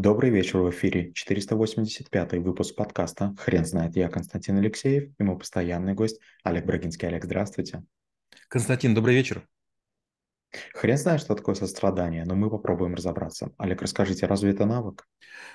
Добрый вечер, в эфире 485 выпуск подкаста «Хрен знает». Я Константин Алексеев и мой постоянный гость Олег Брагинский. Олег, здравствуйте. Константин, добрый вечер. Хрен знает, что такое сострадание, но мы попробуем разобраться. Олег, расскажите, разве это навык?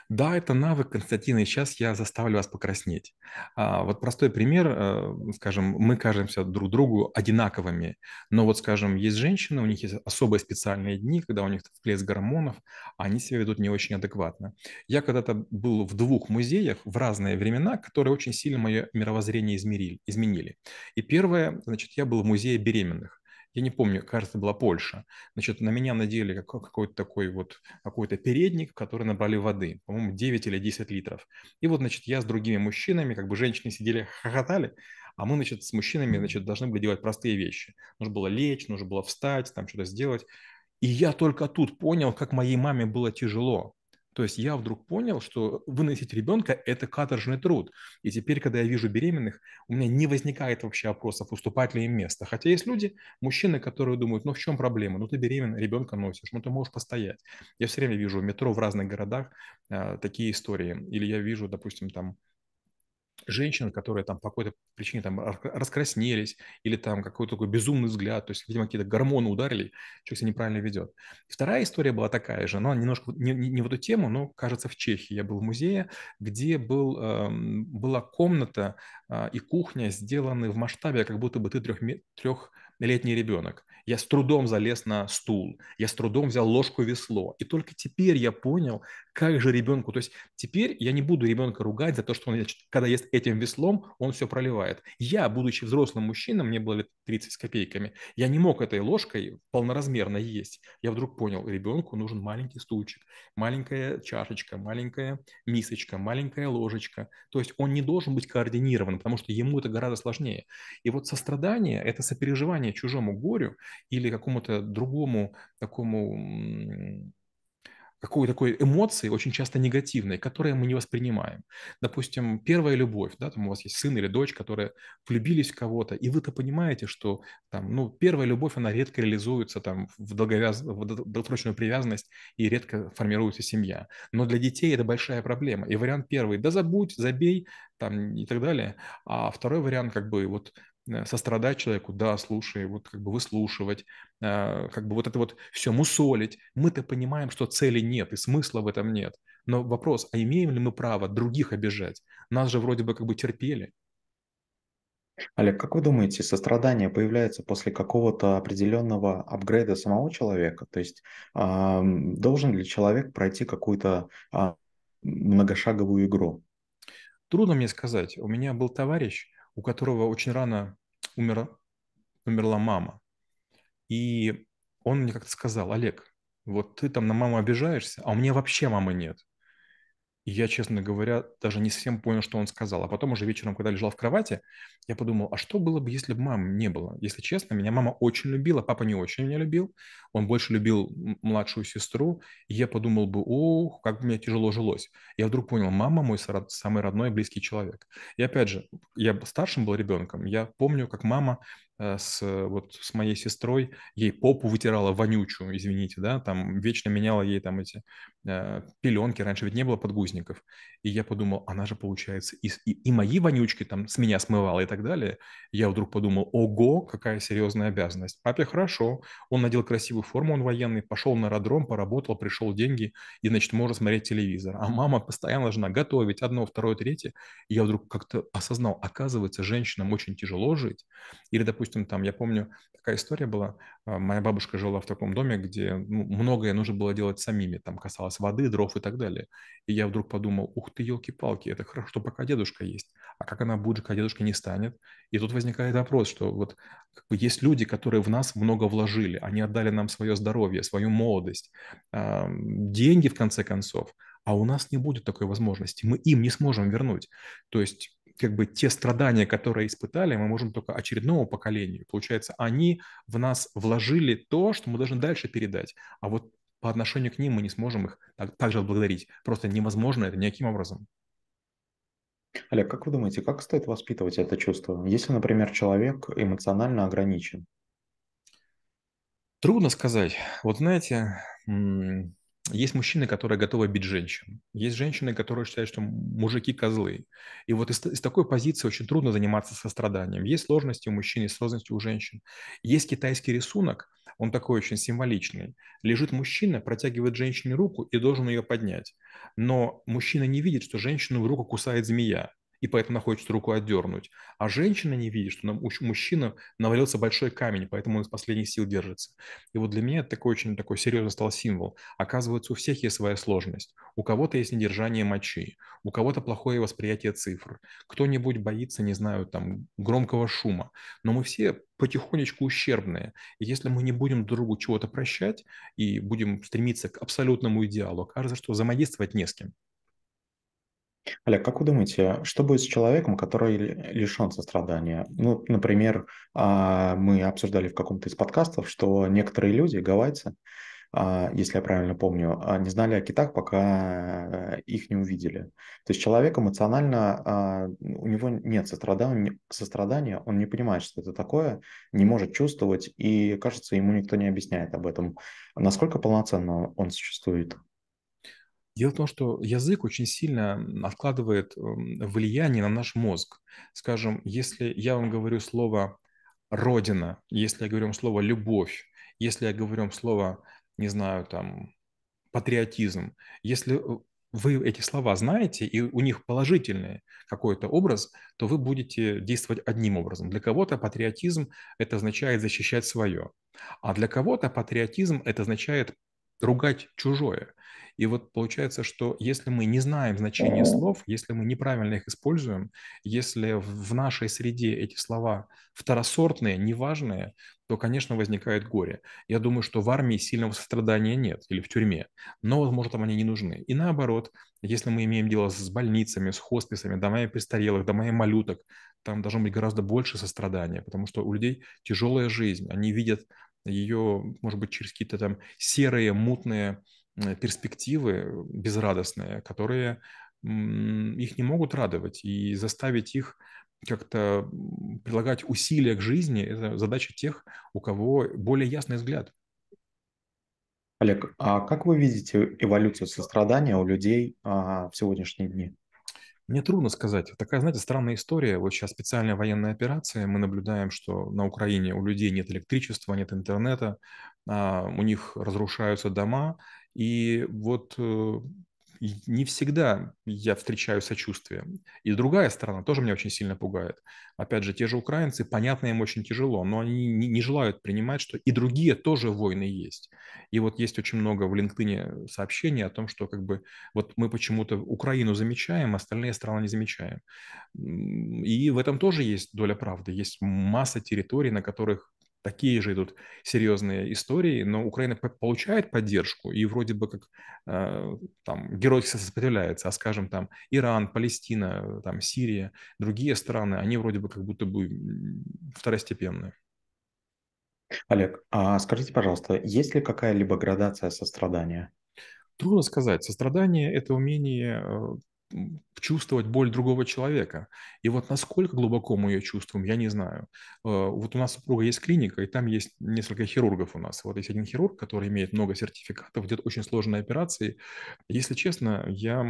Да, это навык, Константин, и сейчас я заставлю вас покраснеть. А, вот простой пример, э, скажем, мы кажемся друг другу одинаковыми, но вот, скажем, есть женщины, у них есть особые специальные дни, когда у них всплеск гормонов, а они себя ведут не очень адекватно. Я когда-то был в двух музеях в разные времена, которые очень сильно мое мировоззрение измерили, изменили. И первое, значит, я был в музее беременных я не помню, кажется, была Польша. Значит, на меня надели какой-то такой вот, какой-то передник, который набрали воды, по-моему, 9 или 10 литров. И вот, значит, я с другими мужчинами, как бы женщины сидели, хохотали, а мы, значит, с мужчинами, значит, должны были делать простые вещи. Нужно было лечь, нужно было встать, там что-то сделать. И я только тут понял, как моей маме было тяжело. То есть я вдруг понял, что выносить ребенка – это каторжный труд. И теперь, когда я вижу беременных, у меня не возникает вообще вопросов, уступать ли им место. Хотя есть люди, мужчины, которые думают, ну в чем проблема? Ну ты беременна, ребенка носишь, ну ты можешь постоять. Я все время вижу в метро в разных городах э, такие истории. Или я вижу, допустим, там женщин, которые там по какой-то причине там раскраснелись или там какой-то такой безумный взгляд, то есть, видимо, какие-то гормоны ударили, человек себя неправильно ведет. вторая история была такая же, но немножко не, не, не в эту тему, но, кажется, в Чехии. Я был в музее, где был, э, была комната э, и кухня сделаны в масштабе, как будто бы ты трех, трехлетний ребенок. Я с трудом залез на стул, я с трудом взял ложку весло. И только теперь я понял, как же ребенку, то есть теперь я не буду ребенка ругать за то, что он, когда ест этим веслом, он все проливает. Я, будучи взрослым мужчиной, мне было лет 30 с копейками, я не мог этой ложкой полноразмерно есть. Я вдруг понял, ребенку нужен маленький стульчик, маленькая чашечка, маленькая мисочка, маленькая ложечка. То есть он не должен быть координирован, потому что ему это гораздо сложнее. И вот сострадание – это сопереживание чужому горю или какому-то другому такому какой такой эмоции, очень часто негативной, которые мы не воспринимаем. Допустим, первая любовь, да, там у вас есть сын или дочь, которые влюбились в кого-то, и вы-то понимаете, что там, ну, первая любовь, она редко реализуется там в, долговяз... в долгосрочную привязанность и редко формируется семья. Но для детей это большая проблема. И вариант первый, да забудь, забей, там и так далее. А второй вариант, как бы, вот сострадать человеку, да, слушай, вот как бы выслушивать, э, как бы вот это вот все мусолить. Мы-то понимаем, что цели нет и смысла в этом нет. Но вопрос, а имеем ли мы право других обижать? Нас же вроде бы как бы терпели. Олег, как вы думаете, сострадание появляется после какого-то определенного апгрейда самого человека? То есть э, должен ли человек пройти какую-то э, многошаговую игру? Трудно мне сказать. У меня был товарищ, у которого очень рано умер, умерла мама. И он мне как-то сказал, Олег, вот ты там на маму обижаешься, а у меня вообще мамы нет. Я, честно говоря, даже не совсем понял, что он сказал. А потом уже вечером, когда лежал в кровати, я подумал, а что было бы, если бы мамы не было? Если честно, меня мама очень любила, папа не очень меня любил. Он больше любил младшую сестру. И я подумал бы, ох, как бы мне тяжело жилось. Я вдруг понял, мама мой самый родной и близкий человек. И опять же, я старшим был ребенком. Я помню, как мама с, вот, с моей сестрой, ей попу вытирала вонючую, извините, да, там вечно меняла ей там эти э, пеленки, раньше ведь не было подгузников. И я подумал, она же, получается, и, и, и мои вонючки там с меня смывала и так далее. Я вдруг подумал, ого, какая серьезная обязанность. Папе хорошо, он надел красивую форму, он военный, пошел на аэродром, поработал, пришел деньги, и, значит, можно смотреть телевизор. А мама постоянно должна готовить одно, второе, третье. И я вдруг как-то осознал, оказывается, женщинам очень тяжело жить. Или, допустим, допустим, там, я помню, такая история была, а, моя бабушка жила в таком доме, где ну, многое нужно было делать самими, там касалось воды, дров и так далее. И я вдруг подумал, ух ты, елки-палки, это хорошо, что пока дедушка есть. А как она будет, когда дедушка не станет? И тут возникает вопрос, что вот как бы есть люди, которые в нас много вложили, они отдали нам свое здоровье, свою молодость, деньги, в конце концов, а у нас не будет такой возможности, мы им не сможем вернуть. То есть как бы те страдания, которые испытали, мы можем только очередному поколению. Получается, они в нас вложили то, что мы должны дальше передать. А вот по отношению к ним мы не сможем их так, так же отблагодарить. Просто невозможно это никаким образом. Олег, как вы думаете, как стоит воспитывать это чувство, если, например, человек эмоционально ограничен? Трудно сказать. Вот знаете, есть мужчины, которые готовы бить женщин. Есть женщины, которые считают, что мужики козлы. И вот из, из такой позиции очень трудно заниматься состраданием. Есть сложности у мужчин, есть сложности у женщин. Есть китайский рисунок, он такой очень символичный. Лежит мужчина, протягивает женщине руку и должен ее поднять. Но мужчина не видит, что женщину в руку кусает змея и поэтому находит руку отдернуть. А женщина не видит, что на мужчина навалился большой камень, поэтому он из последних сил держится. И вот для меня это такой очень такой серьезный стал символ. Оказывается, у всех есть своя сложность. У кого-то есть недержание мочи, у кого-то плохое восприятие цифр, кто-нибудь боится, не знаю, там, громкого шума. Но мы все потихонечку ущербные. И если мы не будем друг другу чего-то прощать и будем стремиться к абсолютному идеалу, кажется, что взаимодействовать не с кем. Олег, как вы думаете, что будет с человеком, который лишен сострадания? Ну, например, а, мы обсуждали в каком-то из подкастов, что некоторые люди, гавайцы, а, если я правильно помню, а, не знали о китах, пока их не увидели. То есть человек эмоционально, у него нет сострадания, сострадания, он не понимает, что это такое, не может чувствовать, и, кажется, ему никто не объясняет об этом. Насколько полноценно он существует? Дело в том, что язык очень сильно откладывает влияние на наш мозг. Скажем, если я вам говорю слово «родина», если я говорю вам слово «любовь», если я говорю вам слово, не знаю, там, патриотизм, если э, вы эти слова знаете, и у них положительный какой-то образ, то вы будете действовать одним образом. Для кого-то патриотизм – это означает защищать свое, а для кого-то патриотизм – это означает ругать чужое. И вот получается, что если мы не знаем значения слов, если мы неправильно их используем, если в нашей среде эти слова второсортные, неважные, то, конечно, возникает горе. Я думаю, что в армии сильного сострадания нет или в тюрьме, но, возможно, там они не нужны. И наоборот, если мы имеем дело с больницами, с хосписами, домами престарелых, домами малюток, там должно быть гораздо больше сострадания, потому что у людей тяжелая жизнь, они видят ее, может быть, через какие-то там серые, мутные перспективы безрадостные, которые их не могут радовать. И заставить их как-то прилагать усилия к жизни – это задача тех, у кого более ясный взгляд. Олег, а как вы видите эволюцию сострадания у людей а, в сегодняшние дни? Мне трудно сказать. Такая, знаете, странная история. Вот сейчас специальная военная операция. Мы наблюдаем, что на Украине у людей нет электричества, нет интернета, а, у них разрушаются дома. И вот э, не всегда я встречаю сочувствие. И другая сторона тоже меня очень сильно пугает. Опять же, те же украинцы, понятно, им очень тяжело, но они не, не желают принимать, что и другие тоже войны есть. И вот есть очень много в LinkedIn сообщений о том, что как бы вот мы почему-то Украину замечаем, остальные страны не замечаем. И в этом тоже есть доля правды. Есть масса территорий, на которых такие же идут серьезные истории, но Украина получает поддержку и вроде бы как э, там геройски сопротивляется, а скажем там Иран, Палестина, там Сирия, другие страны, они вроде бы как будто бы второстепенные. Олег, а скажите, пожалуйста, есть ли какая-либо градация сострадания? Трудно сказать. Сострадание – это умение э, чувствовать боль другого человека. И вот насколько глубоко мы ее чувствуем, я не знаю. Э, вот у нас супруга есть клиника, и там есть несколько хирургов у нас. Вот есть один хирург, который имеет много сертификатов, делает очень сложные операции. Если честно, я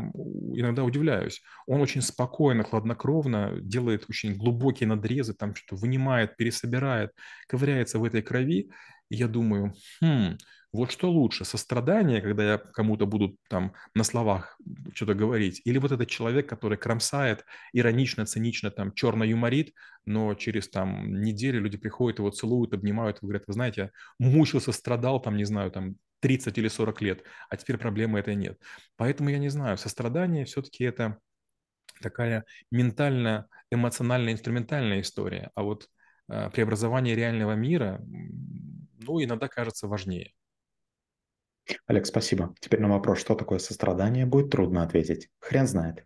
иногда удивляюсь. Он очень спокойно, хладнокровно делает очень глубокие надрезы, там что-то вынимает, пересобирает, ковыряется в этой крови. И я думаю, хм, вот что лучше, сострадание, когда я кому-то буду там на словах что-то говорить, или вот этот человек, который кромсает, иронично, цинично, там, черно юморит, но через там неделю люди приходят, его целуют, обнимают, говорят, вы знаете, мучился, страдал, там, не знаю, там, 30 или 40 лет, а теперь проблемы этой нет. Поэтому я не знаю, сострадание все-таки это такая ментально, эмоционально, инструментальная история, а вот э, преобразование реального мира, ну, иногда кажется важнее. Олег, спасибо. Теперь на вопрос, что такое сострадание, будет трудно ответить. Хрен знает.